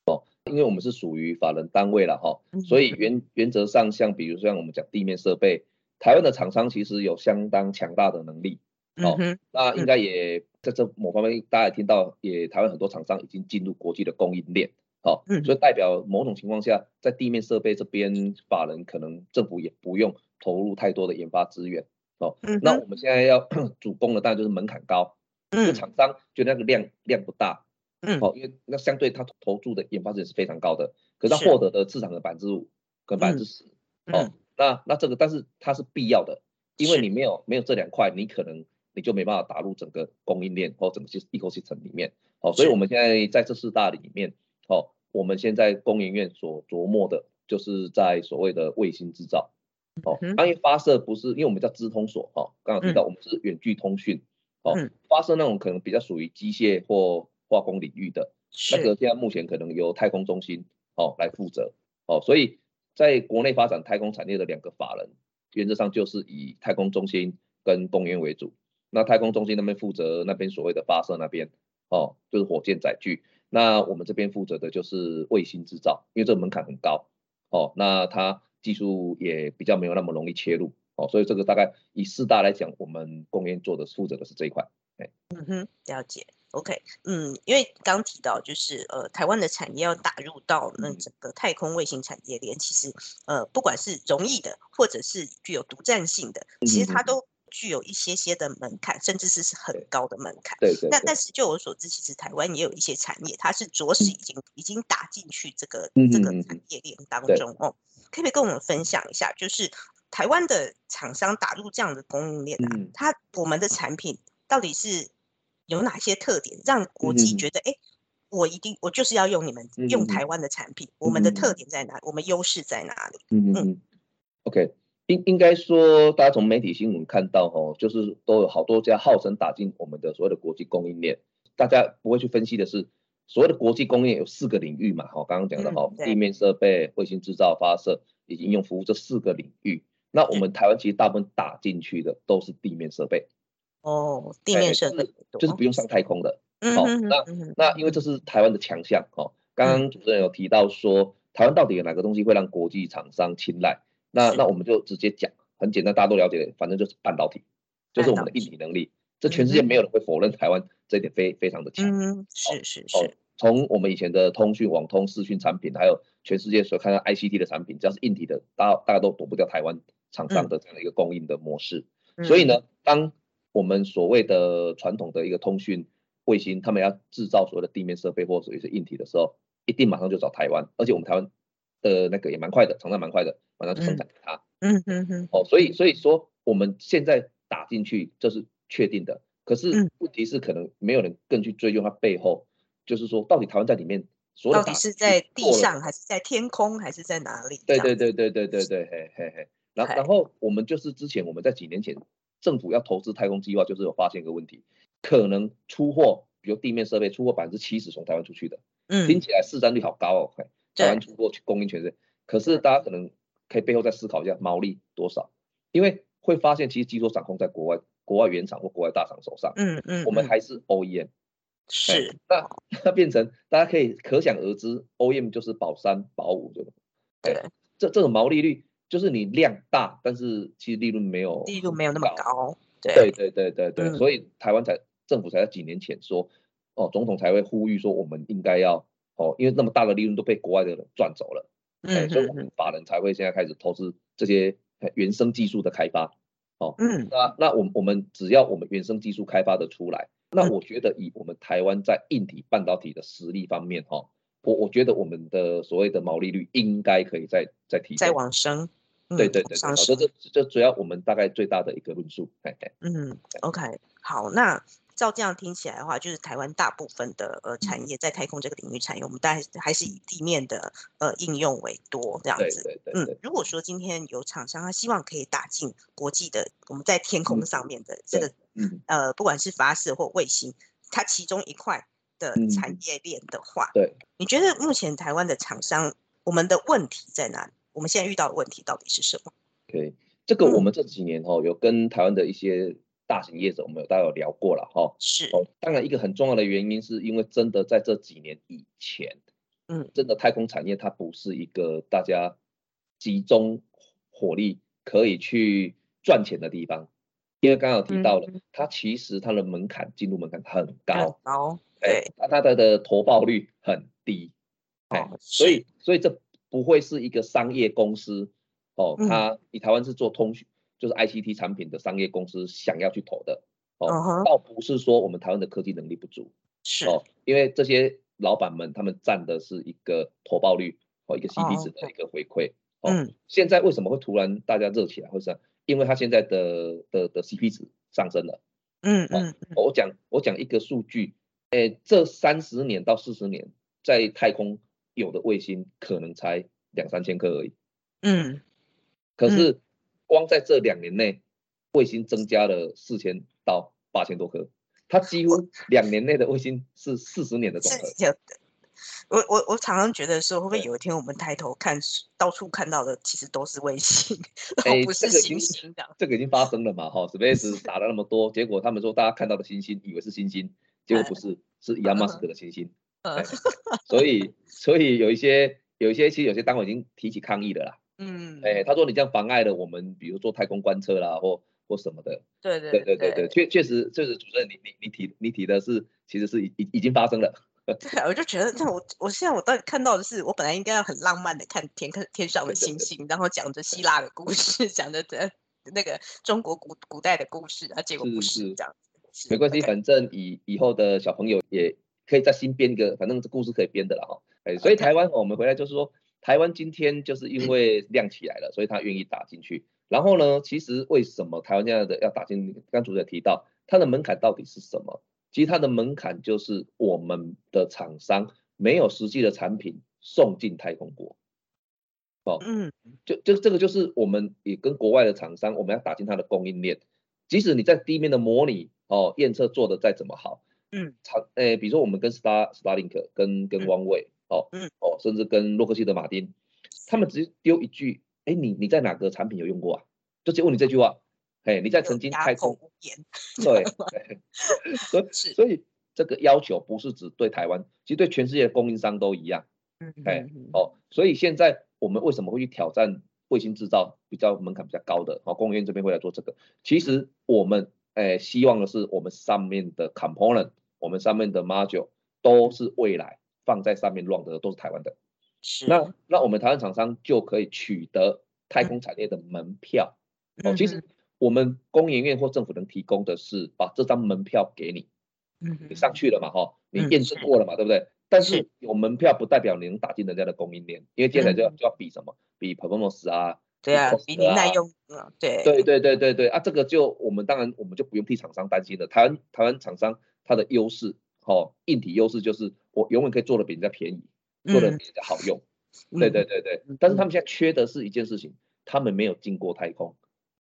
哦，因为我们是属于法人单位了哈，所以原原则上像比如像我们讲地面设备，台湾的厂商其实有相当强大的能力哦，那应该也在这某方面大家也听到，也台湾很多厂商已经进入国际的供应链，好，所以代表某种情况下，在地面设备这边法人可能政府也不用投入太多的研发资源。哦，那我们现在要 主攻的当然就是门槛高，嗯。厂商觉得那个量量不大，嗯，哦，因为那相对他投注的研发资源是非常高的，可是他获得的市场的百分之五跟百分之十，哦，那那这个但是它是必要的，因为你没有没有这两块，你可能你就没办法打入整个供应链或整个系 ecosystem 里面，哦，所以我们现在在这四大里面，哦，我们现在工研院所琢磨的就是在所谓的卫星制造，哦，当然发射不是因为我们叫资通所，哦，刚刚提到我们是远距通讯，哦，发射那种可能比较属于机械或化工领域的那个，现在目前可能由太空中心哦来负责哦，所以在国内发展太空产业的两个法人，原则上就是以太空中心跟公园为主。那太空中心那边负责那边所谓的发射那边哦，就是火箭载具。那我们这边负责的就是卫星制造，因为这个门槛很高。哦，那它技术也比较没有那么容易切入。哦，所以这个大概以四大来讲，我们公园做的负责的是这一块。哎，嗯哼，了解。OK，嗯，因为刚提到就是呃，台湾的产业要打入到那整个太空卫星产业链，其实呃，不管是容易的，或者是具有独占性的，其实它都具有一些些的门槛，甚至是是很高的门槛。对对。但但是就我所知，其实台湾也有一些产业，它是着实已经已经打进去这个这个产业链当中哦。可不可以跟我们分享一下，就是台湾的厂商打入这样的供应链啊，它我们的产品到底是？有哪些特点让国际觉得哎，我一定我就是要用你们用台湾的产品？我们的特点在哪？我们优势在哪里？嗯嗯，OK，应应该说，大家从媒体新闻看到哦，就是都有好多家号称打进我们的所谓的国际供应链，大家不会去分析的是，所谓的国际供应链有四个领域嘛？哈，刚刚讲的哈，地面设备、卫星制造、发射以及应用服务这四个领域。那我们台湾其实大部分打进去的都是地面设备。哦，地面设备就是不用上太空的。好，那那因为这是台湾的强项。哦，刚刚主持人有提到说，台湾到底有哪个东西会让国际厂商青睐？那那我们就直接讲，很简单，大家都了解，反正就是半导体，就是我们的硬体能力。这全世界没有人会否认台湾这一点非非常的强。嗯，是是是。从我们以前的通讯、网通、视讯产品，还有全世界所看到 ICT 的产品，只要是硬体的，大大家都躲不掉台湾厂商的这样的一个供应的模式。所以呢，当我们所谓的传统的一个通讯卫星，他们要制造所谓的地面设备或者是硬体的时候，一定马上就找台湾，而且我们台湾的那个也蛮快的，厂商蛮快的，马上就生产给他。嗯嗯嗯。哦，所以所以说我们现在打进去这是确定的，可是问题是可能没有人更去追究它背后，就是说到底台湾在里面，到底是在地上还是在天空还是在哪里？对对对对对对对，嘿嘿嘿。然然后我们就是之前我们在几年前。政府要投资太空计划，就是有发现一个问题，可能出货，比如地面设备出货百分之七十从台湾出去的，嗯，听起来市占率好高哦，台湾出货去供应全世界，可是大家可能可以背后再思考一下毛利多少，因为会发现其实技术掌控在国外，国外原厂或国外大厂手上，嗯嗯，我们还是 OEM，是，那那变成大家可以可想而知，OEM 就是保三保五，对对，这这种毛利率。就是你量大，但是其实利润没有利润没有那么高，对。对对对对所以台湾才政府才在几年前说，哦，总统才会呼吁说我们应该要哦，因为那么大的利润都被国外的人赚走了，嗯，所以我们法人才会现在开始投资这些原生技术的开发，哦，嗯，那那我我们只要我们原生技术开发的出来，那我觉得以我们台湾在硬体半导体的实力方面，哈，我我觉得我们的所谓的毛利率应该可以再再提再往升。对对对，好，这这这主要我们大概最大的一个论述，哎哎，嗯，OK，好，那照这样听起来的话，就是台湾大部分的呃产业在太空这个领域产业，我们大概还是以地面的呃应用为多这样子，对。对对，嗯，如果说今天有厂商他希望可以打进国际的我们在天空上面的这个，嗯。呃，不管是发射或卫星，它其中一块的产业链的话，对，你觉得目前台湾的厂商我们的问题在哪里？我们现在遇到的问题到底是什么？OK，这个我们这几年哦有跟台湾的一些大型业者，我们有大家有聊过了哈。是。哦，当然一个很重要的原因是因为真的在这几年以前，嗯，真的太空产业它不是一个大家集中火力可以去赚钱的地方，因为刚刚提到了，它其实它的门槛进入门槛很高，高，对，它它的的投报率很低，哎，所以所以这。不会是一个商业公司哦，他以台湾是做通讯，就是 ICT 产品的商业公司想要去投的哦，倒不是说我们台湾的科技能力不足，是哦，因为这些老板们他们占的是一个投报率哦，一个 CP 值的一个回馈。嗯，现在为什么会突然大家热起来？或是因为它现在的的的 CP 值上升了。嗯嗯，我讲我讲一个数据，诶，这三十年到四十年，在太空有的卫星可能才两三千颗而已。嗯，可是光在这两年内，卫星增加了四千到八千多颗，它几乎两年内的卫星是四十年的总和。我我我常常觉得说，会不会有一天我们抬头看，到处看到的其实都是卫星，而不是星星的？这个已经发生了嘛？哈，Space 打了那么多，结果他们说大家看到的星星，以为是星星，结果不是，是伊 m 马斯克的星星。所以所以有一些有一些其实有些单位已经提起抗议的啦。嗯，哎，他说你这样妨碍了我们，比如做太空观测啦，或或什么的。对对对对对，确确实确实，主任你你你提你提的是，其实是已已已经发生了。对啊，我就觉得，那我我现在我到底看到的是，我本来应该要很浪漫的看天看天上的星星，然后讲着希腊的故事，讲着的那个中国古古代的故事啊，结果不是这样。没关系，反正以以后的小朋友也可以再新编一个，反正这故事可以编的了哈。哎，所以台湾我们回来就是说，台湾今天就是因为亮起来了，所以他愿意打进去。然后呢，其实为什么台湾这样的要打进？刚主持人提到，它的门槛到底是什么？其实它的门槛就是我们的厂商没有实际的产品送进太空国，哦，嗯，就就这个就是我们也跟国外的厂商，我们要打进它的供应链。即使你在地面的模拟哦验测做的再怎么好，嗯，厂诶，比如说我们跟 Star Starlink 跟跟 OneWay 哦哦，甚至跟洛克希德马丁，他们直接丢一句，哎，你你在哪个产品有用过啊？就直接问你这句话。哎，你在曾经开空，对，所以所以这个要求不是只对台湾，其实对全世界的供应商都一样。嗯，哎，哦，所以现在我们为什么会去挑战卫星制造比较门槛比较高的？哦，工务院这边会来做这个。其实我们哎希望的是，我们上面的 component，我们上面的 module 都是未来放在上面 run 的，都是台湾的。是。那那我们台湾厂商就可以取得太空产业的门票。哦，其实。我们工研院或政府能提供的是把这张门票给你，嗯，你上去了嘛，哈，你验证过了嘛，对不对？但是有门票不代表你能打进人家的供应链，因为接下来就要就要比什么，比 performance 啊，对啊，比你耐用，对，对对对对对啊，这个就我们当然我们就不用替厂商担心了。台湾台湾厂商它的优势，哦，硬体优势就是我永远可以做的比人家便宜，做的比人家好用，对对对对。但是他们现在缺的是一件事情，他们没有进过太空。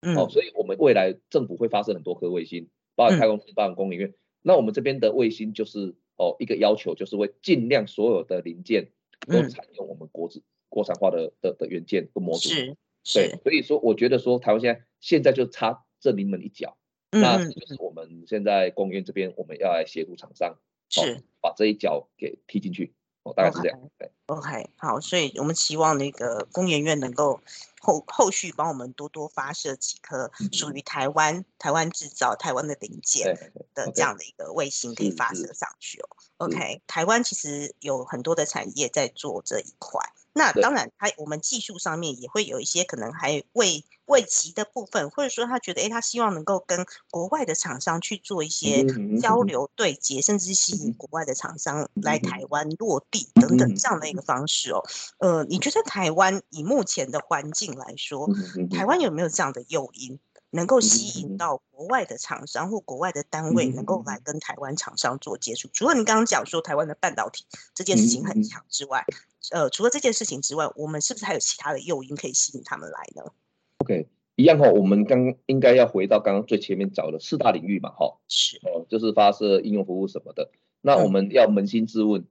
哦，所以我们未来政府会发射很多颗卫星，包括太空包括公里面。那我们这边的卫星就是哦，一个要求就是会尽量所有的零件都采用我们国制国产化的的的元件跟模组。是，对。所以说，我觉得说台湾现在现在就差这临门一脚，那就是我们现在公园这边我们要来协助厂商，是把这一脚给踢进去。哦，大概是这样。对，OK，好，所以我们期望那个工研院能够。后后续帮我们多多发射几颗属于台湾、台湾制造、台湾的零件的这样的一个卫星，可以发射上去哦。OK，台湾其实有很多的产业在做这一块。那当然，他我们技术上面也会有一些可能还未未及的部分，或者说他觉得，哎，他希望能够跟国外的厂商去做一些交流对接，甚至吸引国外的厂商来台湾落地等等这样的一个方式哦。呃，你觉得台湾以目前的环境来说，台湾有没有这样的诱因？能够吸引到国外的厂商或国外的单位，能够来跟台湾厂商做接触。除了你刚刚讲说台湾的半导体这件事情很强之外，呃，除了这件事情之外，我们是不是还有其他的诱因可以吸引他们来呢？OK，一样哈，我们刚应该要回到刚刚最前面找的四大领域嘛，哈，是哦，就是发射、应用服务什么的。那我们要扪心自问，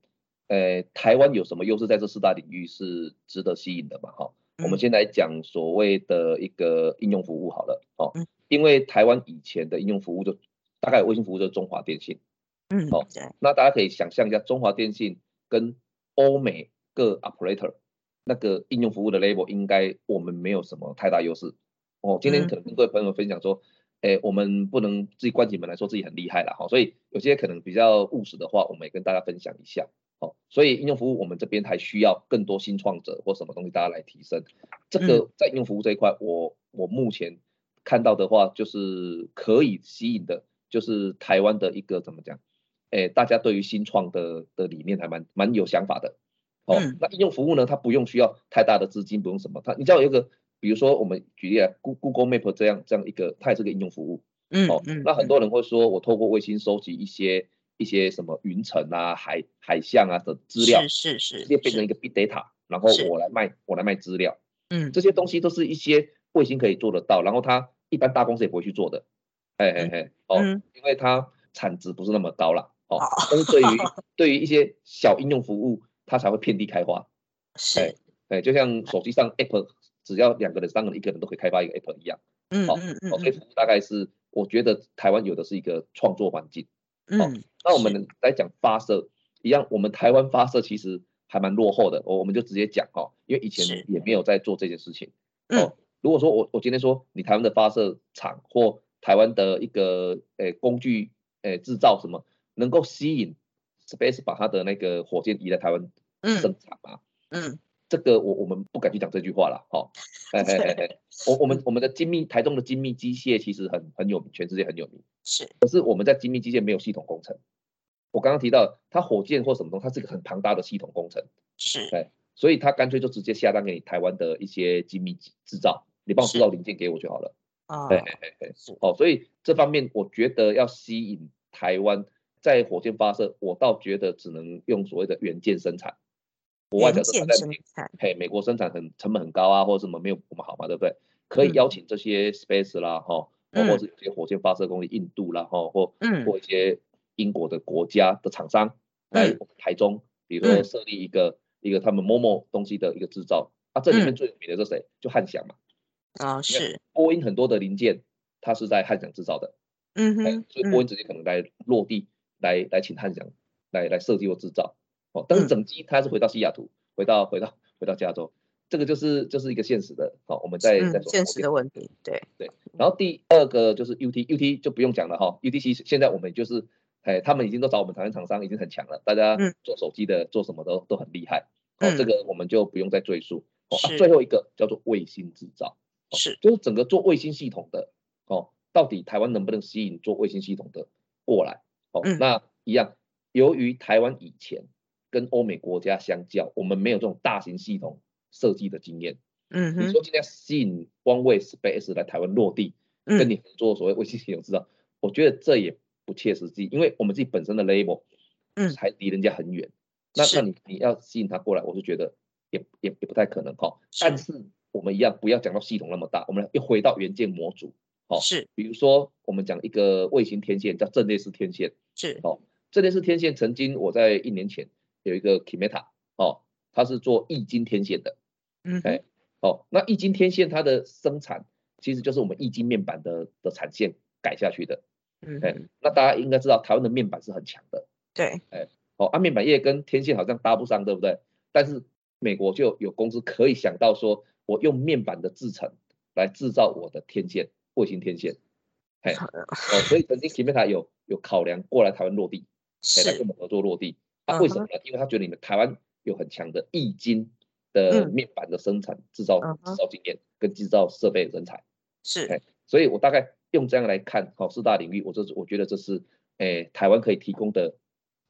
呃，台湾有什么优势在这四大领域是值得吸引的嘛？哈。我们先来讲所谓的一个应用服务好了，哦，因为台湾以前的应用服务就大概微信服务就是中华电信，嗯，哦，那大家可以想象一下，中华电信跟欧美各 operator 那个应用服务的 level 应该我们没有什么太大优势，哦，今天可能跟各位朋友分享说，哎，我们不能自己关起门来说自己很厉害了，哈，所以有些可能比较务实的话，我们也跟大家分享一下。好，所以应用服务我们这边还需要更多新创者或什么东西，大家来提升。这个在应用服务这一块，我我目前看到的话，就是可以吸引的，就是台湾的一个怎么讲，诶，大家对于新创的的理念还蛮蛮有想法的。哦，那应用服务呢，它不用需要太大的资金，不用什么，它你知道有一个，比如说我们举例来，Google Map 这样这样一个，它也是个应用服务。嗯，哦，那很多人会说，我透过卫星收集一些一些什么云层啊、海海象啊的资料，是是是，直接变成一个 big data，然后我来卖，我来卖资料。嗯，这些东西都是一些卫星可以做得到，然后它一般大公司也不会去做的。哎哎哎，哦，因为它产值不是那么高啦。哦，但是对于 对于一些小应用服务，它才会遍地开花。是，哎，就像手机上 App，只要两个人、三个人、一个人都可以开发一个 App 一样。嗯嗯嗯。所以服务大概是，我觉得台湾有的是一个创作环境。嗯。那我们来讲发射一样，我们台湾发射其实还蛮落后的。我我们就直接讲哈，因为以前也没有在做这件事情。哦。如果说我我今天说你台湾的发射场或台湾的一个诶工具诶制造什么？能够吸引 Space 把它的那个火箭移来台湾生产吗？嗯，这个我我们不敢去讲这句话了，哈，哎哎哎哎，我我们我们的精密台中的精密机械其实很很有名，全世界很有名，是，可是我们在精密机械没有系统工程。我刚刚提到它火箭或什么东西，它是一个很庞大的系统工程，是，哎，所以它干脆就直接下单给你台湾的一些精密制造，你帮我制造零件给我就好了，啊，哎哎哎，是，哦，所以这方面我觉得要吸引台湾。在火箭发射，我倒觉得只能用所谓的元件生产。国外假的生产，嘿，美国生产很成本很高啊，或者什么没有我们好嘛，对不对？可以邀请这些 space 啦，哈，或者是有些火箭发射工的，印度啦，哈，或或一些英国的国家的厂商来台中，比如说设立一个一个他们某某东西的一个制造。啊，这里面最有名的是谁？就汉翔嘛。啊，是。波音很多的零件，它是在汉翔制造的。嗯哼。所以波音直接可能来落地。来来请汉翔来来设计或制造哦，但是整机它是回到西雅图，回到回到回到加州，这个就是就是一个现实的哦，我们再再说现实的问题，对对。然后第二个就是 UT，UT 就不用讲了哈，UTC 现在我们就是哎，他们已经都找我们台湾厂商已经很强了，大家做手机的做什么都都很厉害，哦，这个我们就不用再赘述。哦，最后一个叫做卫星制造，是就是整个做卫星系统的哦，到底台湾能不能吸引做卫星系统的过来？哦那一样，由于台湾以前跟欧美国家相较，我们没有这种大型系统设计的经验。嗯你说今天吸引 OneWay Space 来台湾落地，跟你合作所谓卫星系统制造，我觉得这也不切实际，因为我们自己本身的 label，嗯，还离人家很远。那那你你要吸引他过来，我是觉得也也也不太可能哈。但是我们一样不要讲到系统那么大，我们又回到元件模组。哦，是，比如说我们讲一个卫星天线叫阵列式天线，是，哦，阵列式天线曾经我在一年前有一个 Kimeta，哦，它是做易经天线的，嗯，哎，哦，那易经天线它的生产其实就是我们易经面板的的产线改下去的，嗯，哎，那大家应该知道台湾的面板是很强的，对，哎，哦，啊面板业跟天线好像搭不上，对不对？但是美国就有公司可以想到说，我用面板的制成来制造我的天线。卫星天线，哎，哦，所以曾经 Kimeta 有有考量过来台湾落地，来跟我们合作落地。啊，为什么呢？因为他觉得你们台湾有很强的易经的面板的生产制造制造经验跟制造设备人才。是，哎，所以我大概用这样来看，好四大领域，我这我觉得这是，诶，台湾可以提供的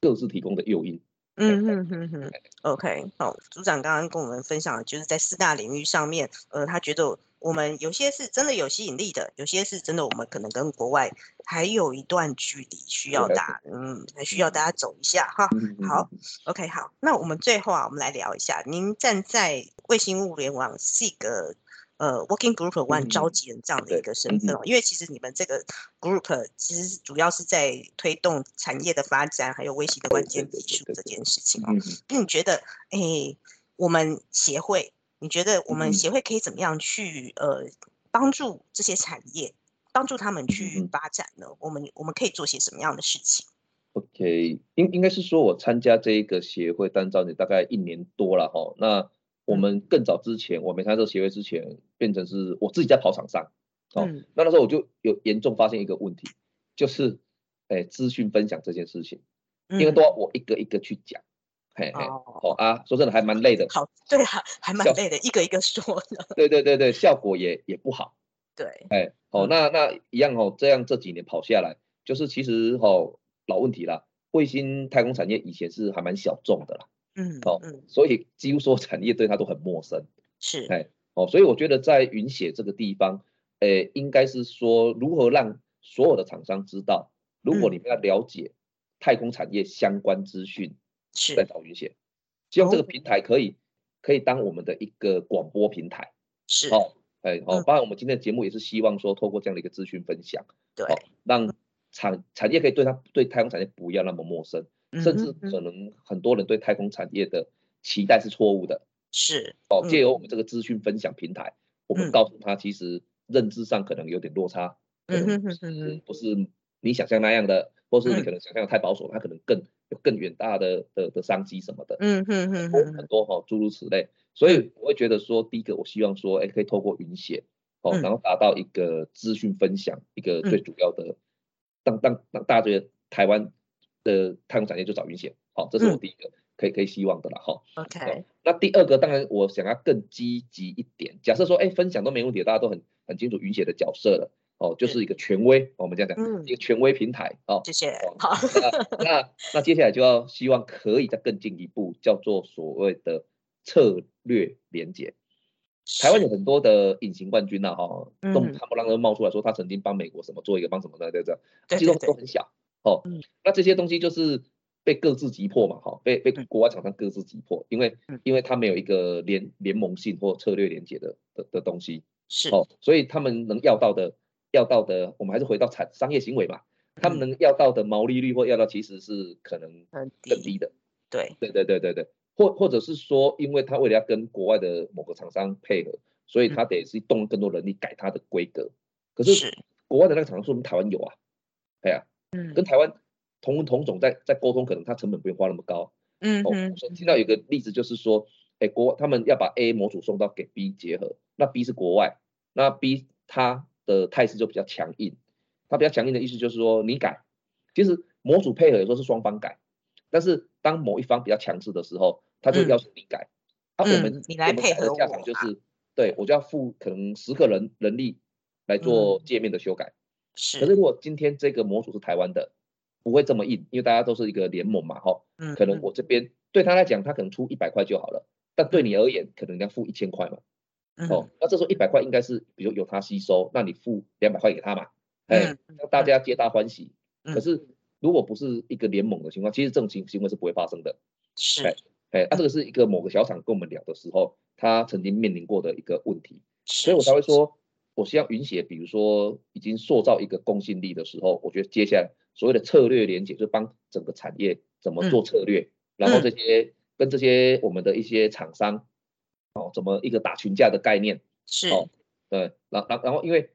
各自提供的诱因。嗯哼哼哼，OK，好，组长刚刚跟我们分享，就是在四大领域上面，呃，他觉得我们有些是真的有吸引力的，有些是真的我们可能跟国外还有一段距离需要打，嗯，还需要大家走一下哈。好，OK，好，那我们最后啊，我们来聊一下，您站在卫星物联网这个。呃，Working Group One 召集人这样的一个身份哦，因为其实你们这个 Group 其实主要是在推动产业的发展，还有微型的关键技术这件事情哦。那你觉得，哎，我们协会，你觉得我们协会可以怎么样去呃帮助这些产业，帮助他们去发展呢？我们我们可以做些什么样的事情？OK，应应该是说我参加这一个协会当招你大概一年多了哈，那。我们更早之前，我没参加这个协会之前，变成是我自己在跑场上，哦，那那时候我就有严重发现一个问题，就是，哎，资讯分享这件事情，因为都要我一个一个去讲，嘿嘿，哦。啊，说真的还蛮累的，好，对啊，还蛮累的，一个一个说的，对对对对，效果也也不好，对，哎，哦，那那一样哦，这样这几年跑下来，就是其实哦老问题啦，卫星太空产业以前是还蛮小众的啦，嗯，哦嗯，所以几乎所有产业对它都很陌生。是，哎，哦，所以我觉得在云写这个地方，诶，应该是说如何让所有的厂商知道，如果嗯。你们要了解太空产业相关资讯，再是。在，找云写，希望这个哦平台可以可以当我们的一个广播平台。是，哦，哎，哦嗯，当然我们今天的节目也是希望说，透过这样的一个资讯分享，对，哦，让产产业可以对它对太空产业不要那么陌生，甚至可能很多人对太空产业的期待是错误的。是，哦，嗯借由我们。这个资讯分享平台，我们嗯。告诉他，其实认知上可能有点落差，可嗯能不是你想象那样的，或是你嗯。可能想象的太保守，他可能更有更远大的的的商机什么的，嗯哼哼很多哈，诸如此类。所以我会觉得说，第一个我希望说，哎，可以透过云写，哦，嗯然后达到一个资讯分享，一个最主要的，让让让大家觉得台湾的太空产业就找云写，好，这是我嗯第一个可以可以希望的了哈。，OK，那第二个，当然我想要更积极一点。假设说，哎，分享都没问题，大家都很很清楚云写的角色了，哦，就是一个权威，我们这样讲，嗯。一个权威平台，哦，谢谢哦，好，那那那接下来就要希望可以再更进一步，叫做所谓的策略连接。台湾有很多的隐形冠军呐、哈，嗯。动他们让人冒出来说他曾经帮美国什么做一个帮什么的，对这样，其实都很小，哦嗯，那这些东西就是被各自击破嘛，哈，被被嗯。国外厂商各自击破，因为嗯。因为他没有一个联联盟性或策略连接的的的东西，是，哦，所以他们能要到的要到的，我们还是回到产商业行为嘛，他们嗯。能要到的毛利率或要到其实是可能，更低的，对，对对对对对，或或者是说，因为他为了要跟国外的某个厂商配合，所以他得是动更多人力改他的规格。可是是，国外的那个厂商说我们台湾有啊，哎呀、嗯。跟台湾同文同种在在沟通，可能他成本不用花那么高。哦，嗯哼，我听到有个例子就是说，哎，国他们要把 A 模组送到给 B 结合，那 B 是国外，那 B 它的态势就比较强硬，它比较强硬的意思就是说你改，其实模组配合有时候是双方改，但是当某一方比较强势的时候，他就嗯要求你改，啊，我们嗯你来我们改的价配合我嘛场就是，对我就要付可能十个人人力来做界面的修改，可是是，如果今天这个模组是台湾的，不会这么硬，因为大家都是一个联盟嘛，哈，嗯，可能嗯。我这边对他来讲，他可能出一百块就好了，但对你而言，可能要付一千块嘛，哦嗯，那这时候一百块应该是比如由他吸收，那你付两百块给他嘛，哎嗯，让大家皆大欢喜。嗯。可是如果不是一个联盟的情况，其实这种行行为是不会发生的。是，哎，啊，这个是一个某个小厂跟我们聊的时候，他曾经面临过的一个问题，所所以我才会说，我希望云写，比如说已经塑造一个公信力的时候，我觉得接下来所谓的策略连接，就帮整个产业怎么做策略，然后这些跟这些我们的一些厂商，哦，怎么一个打群架的概念，是，哦对，然然然后因为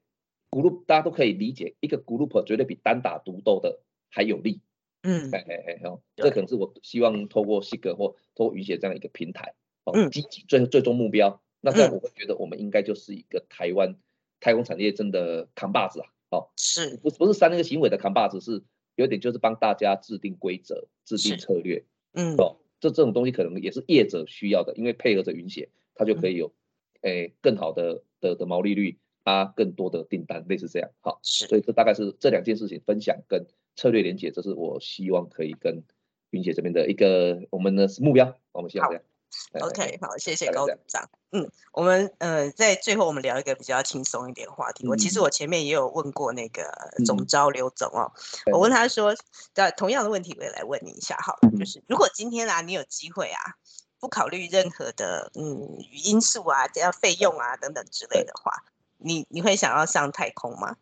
group 大家都可以理解，一个 group 绝对比单打独斗的还有利，嗯。哎哎哎，哦，这可能是我希望透过 SIG 或透过云写这样一个平台，哦，嗯积极最最终目标，那这样嗯。我会觉得我们应该就是一个台湾太空产业真的扛把子啊，哦，是，不不是三那个行为的扛把子，是有点就是帮大家制定规则、制定策略，嗯。哦，这这种东西可能也是业者需要的，因为配合着云写，它就可以有，诶、更好的的的毛利率啊，更多的订单，类似这样，好，所以这大概是这两件事情分享跟策略连接，这是我希望可以跟云姐这边的一个我们的目标，我们希望这样。OK，好，谢谢高组长。嗯，我们呃在最后我们聊一个比较轻松一点的话题。我其实嗯我前面也有问过那个总嗯招刘总哦，我问他说，的同样的问题我也来问你一下好了，就嗯是如果今天啊你有机会啊，不考虑任何的嗯因素啊，这样费用啊等等之类的话，你你会想要上太空吗？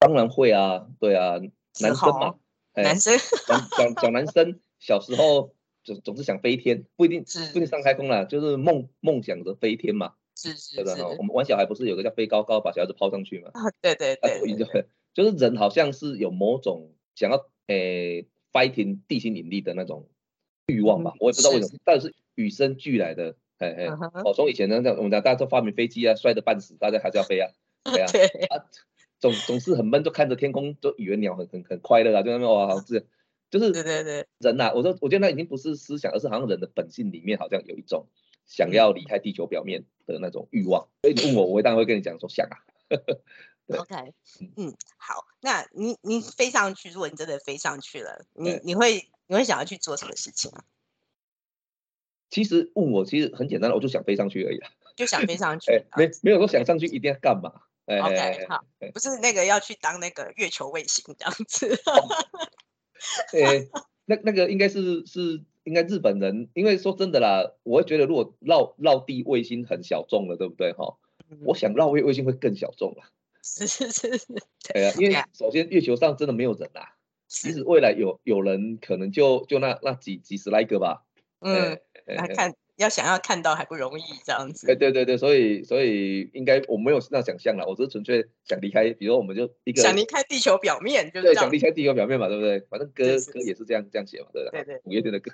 当然会啊，对啊，男生嘛，哎男生讲讲讲男生小时候总总是想飞天，不一定是不一定上太空啦，就是梦梦想着飞天嘛，是是？是，我们玩小孩不是有个叫飞高高，把小孩子抛上去嘛？啊，对对啊，对就是人好像是有某种想要诶 fighting 地心引力的那种欲望吧，我也不知道为什是么，但是与生俱来的，哎哎，哦，从以前呢，我们讲大家都发明飞机啊，摔得半死，大家还是要飞啊，对啊，总总是很闷，就看着天空，就以为鸟很很很快乐啊，就那边哇，好这就是对对对，人呐、我说我觉得那已经不是思想，而是好像人的本性里面好像有一种想要离开地球表面的那种欲望。所以你问我，我当然会跟你讲说想啊，OK，嗯，好，那你你飞上去，如果你真的飞上去了，你你会你会想要去做什么事情啊？其实问我其实很简单我就想飞上去而已就想飞上去，没没有说想上去一定要干嘛？OK，好，不是那个要去当那个月球卫星这样子。哎，那那个应该是是应该日本人，因为说真的啦，我会觉得如果绕绕地卫星很小众了，对不对哈？我想绕月卫星会更小众了。是是是是，对啊，因为首先月球上真的没有人啊，即使未来有有人，可能就就那那几几十来个吧。嗯，来看。要想要看到还不容易，这样子。哎，对对对，所以所以应该我没有那想象了，我只是纯粹想离开，比如我们就一个想离开地球表面，就对，想离开地球表面嘛，对不对？反正歌歌也是这样这样写嘛，对不对？对对，五月天的歌，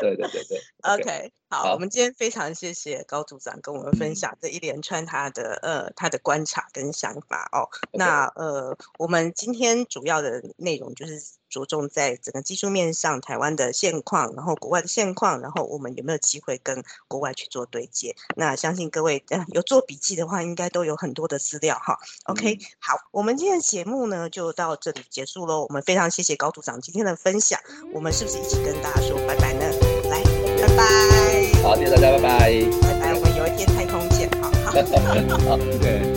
对对对对。OK，好，我们今天非常谢谢高组长跟我们分享这一连串他的呃他的观察跟想法哦。那呃，我们今天主要的内容就是。着重在整个技术面上，台湾的现况，然后国外的现况，然后我们有没有机会跟国外去做对接？那相信各位有做笔记的话，应该都有很多的资料哈。OK，好，我们今天的节目呢就到这里结束喽。我们非常谢谢高组长今天的分享，我们是不是一起跟大家说拜拜呢？来，拜拜。好，谢谢大家，拜拜。拜拜，我们有一天太空见，好。好，对。